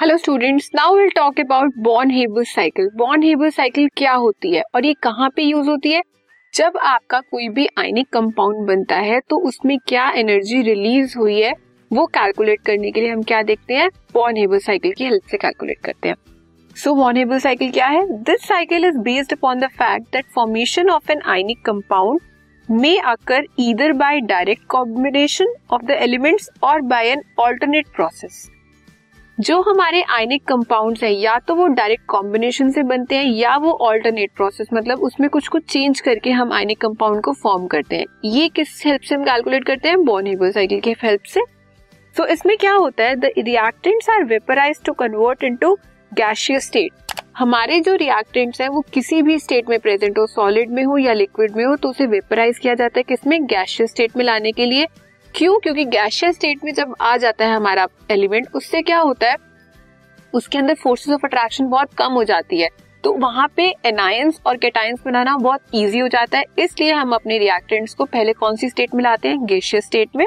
Hello students now will talk about Born Haber cycle Born Haber cycle क्या होती है और ये कहाँ पे यूज़ होती है? जब आपका कोई भी आयनिक कंपाउंड बनता है तो उसमें क्या एनर्जी रिलीज़ हुई है, वो कैलकुलेट करने के लिए हम क्या देखते हैं? बॉर्न हेबर साइकिल की हेल्प से कैलकुलेट करते हैं। सो बॉर्न हेबर साइकिल क्या है? This cycle is based upon the fact that formation of an ionic compound may occur either by direct combination of the elements और by an alternate process जो हमारे ionic compounds हैं या तो वो direct combination से बनते हैं या वो ऑल्टरनेट प्रोसेस मतलब उसमें कुछ कुछ चेंज करके हम आयनिक कंपाउंड को फॉर्म करते हैं। ये किस हेल्प से हम कैलकुलेट करते हैं? बोन साइकिल की हेल्प से। तो so, इसमें क्या होता है? The reactants are vaporize to convert into gaseous state हमारे जो रिएक्टेंट्स हैं वो किसी भी स्टेट में प्रेजेंट हो सॉलिड में हो या लिक्विड में हो तो उसे वेपराइज किया जाता है किसमें? गैशियस स्टेट में लाने के लिए। क्यों? क्योंकि गैशियस स्टेट में जब आ जाता है हमारा एलिमेंट उससे क्या होता है? उसके अंदर फोर्सेस ऑफ़ अट्रैक्शन बहुत कम हो जाती है। तो वहाँ पे एनायंस और केटायंस बनाना बहुत इजी हो जाता है। इसलिए हम अपने रिएक्टेंट्स को पहले कौन सी स्टेट में लाते हैं? गेशियस स्टेट में।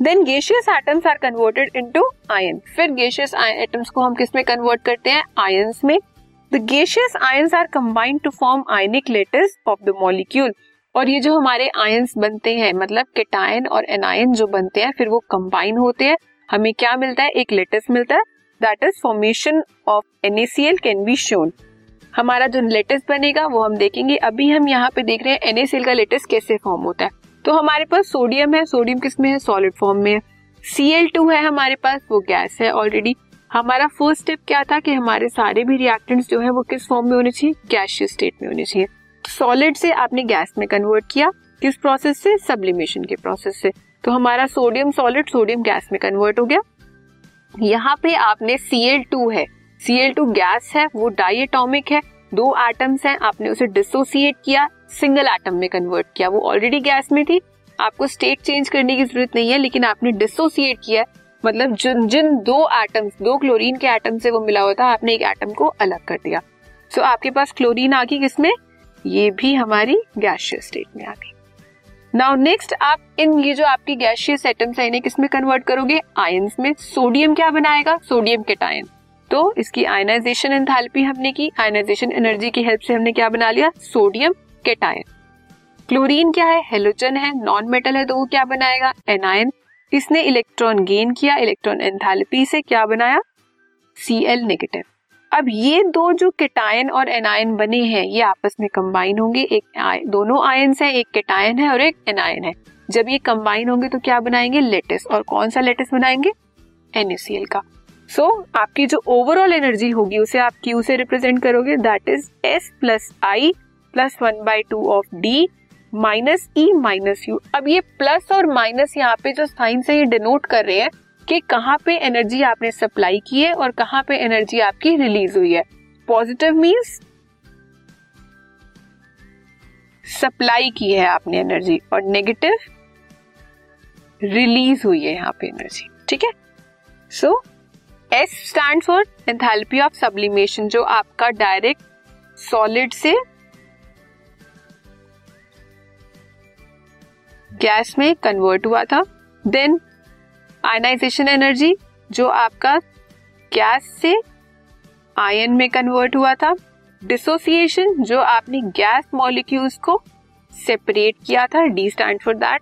Then gaseous atoms are converted into ion फिर गेशियस एटम्स को हम किसमें कन्वर्ट करते हैं? आयंस में। The gaseous ions are combined to form ionic lattice of the molecule और ये जो हमारे आयंस बनते हैं मतलब केटायन और एनायन जो बनते हैं, फिर वो कंबाइन होते हैं। हमें क्या मिलता है? एक लेटेस्ट मिलता है। That is formation of NaCl can be shown हमारा जो लेटेस्ट बनेगा, वो हम देखेंगे। अभी हम यहाँ पे देख रहे हैं एनएसीएल का लेटेस्ट कैसे फॉर्म होता है। तो हमारे पास सोडियम है। सोडियम किसमें है? सॉलिड फॉर्म में एल टू है हमारे पास, वो गैस है ऑलरेडी हमारा फ़र्स्ट स्टेप क्या था कि हमारे सारे भी रिएक्टेंट्स जो है, वो किस फॉर्म में होने चाहिए? गैशियस स्टेट में होने चाहिए। सॉलिड से आपने गैस में कन्वर्ट किया किस प्रोसेस से? सब्लिमेशन के प्रोसेस से। तो हमारा सोडियम सॉलिड सोडियम गैस में कन्वर्ट हो गया। यहाँ पे आपने टू है। टू गैस है वो डाइएटॉमिक है। दो एटम्स हैं आपने उसे डिसोसिएट किया सिंगल एटम में कन्वर्ट किया। वो ऑलरेडी गैस में थी। आपको स्टेट चेंज करने की ज़रूरत नहीं है लेकिन आपने डिसोसिएट किया मतलब जिन जिन दो एटम्स दो क्लोरीन के एटम से वो मिला हुआ था आपने एक एटम को अलग कर दिया। सो so, आपके पास क्लोरीन आ गई किसमें? ये भी हमारी गैशियस स्टेट में आ गई। नाउ नेक्स्ट आप इन ये जो आपकी गैशियस एटम्स है, इन्हें किसमें कन्वर्ट करोगे? आयंस में। सोडियम क्या बनाएगा? सोडियम केटायन तो इसकी आयनाइजेशन एंथैल्पी हमने की। आयनाइजेशन एनर्जी की हेल्प से हमने क्या बना लिया? सोडियम केटायन क्लोरीन क्या है? हेलोजन है। नॉन मेटल है तो वो क्या बनाएगा? एनायन इसने इलेक्ट्रॉन गेन किया। इलेक्ट्रॉन एंथैल्पी से क्या बनाया? सी एल नेगेटिव अब ये दो जो केटायन और एनायन बने हैं ये आपस में कंबाइन होंगे। एक आय, दोनों आयन है एक केटायन है और एक एनायन है। जब ये कंबाइन होंगे तो क्या बनाएँगे? लेटेस और कौन सा लेटेस बनाएँगे? एनएसीएल का। सो so, आपकी जो ओवरऑल एनर्जी होगी उसे आप क्यू से रिप्रेजेंट करोगे। That is S plus I plus one by two of D minus E minus U अब ये प्लस और माइनस यहाँ पे जो साइन से ये डिनोट कर रहे हैं। कि कहाँ पे एनर्जी आपने सप्लाई की है और कहाँ पे एनर्जी आपकी रिलीज़ हुई है। पॉजिटिव मीन्स सप्लाई की है आपने एनर्जी और नेगेटिव रिलीज़ हुई है यहाँ पे एनर्जी ठीक है? So S stand for enthalpy of sublimation जो आपका डायरेक्ट सॉलिड से गैस में कन्वर्ट हुआ था। देन आयनाइजेशन एनर्जी, जो आपका गैस से आयन में कन्वर्ट हुआ था। डिसोसिएशन, जो आपने गैस मॉलिक्यूल्स को सेपरेट किया था। D stand for that.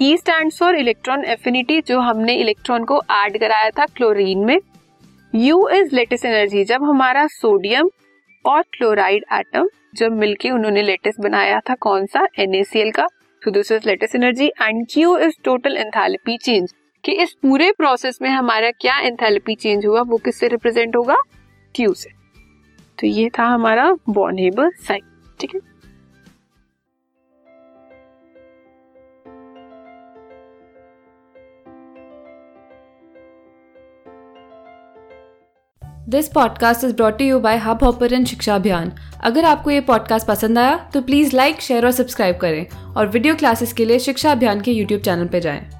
E stand for electron affinity, जो हमने इलेक्ट्रॉन को ऐड कराया था क्लोरीन में। यू इज़ लेटेस्ट एनर्जी, जब हमारा सोडियम और क्लोराइड एटम, जब मिलके उन्होंने लेटेस्ट बनाया था, कौन सा? एनएसीएल का। So this is lattice energy. And Q is total enthalpy change कि इस पूरे प्रोसेस में हमारा क्या एंथैल्पी चेंज हुआ वो किससे रिप्रेजेंट होगा? क्यू से। तो ये था हमारा बॉर्नेबल साइकिल ठीक है? This podcast is brought you by Hub Hopper शिक्षा अभियान अगर आपको ये पॉडकास्ट पसंद आया तो प्लीज़ लाइक शेयर और सब्सक्राइब करें। और वीडियो क्लासेस के लिए शिक्षा अभियान के यूट्यूब चैनल पर जाएँ।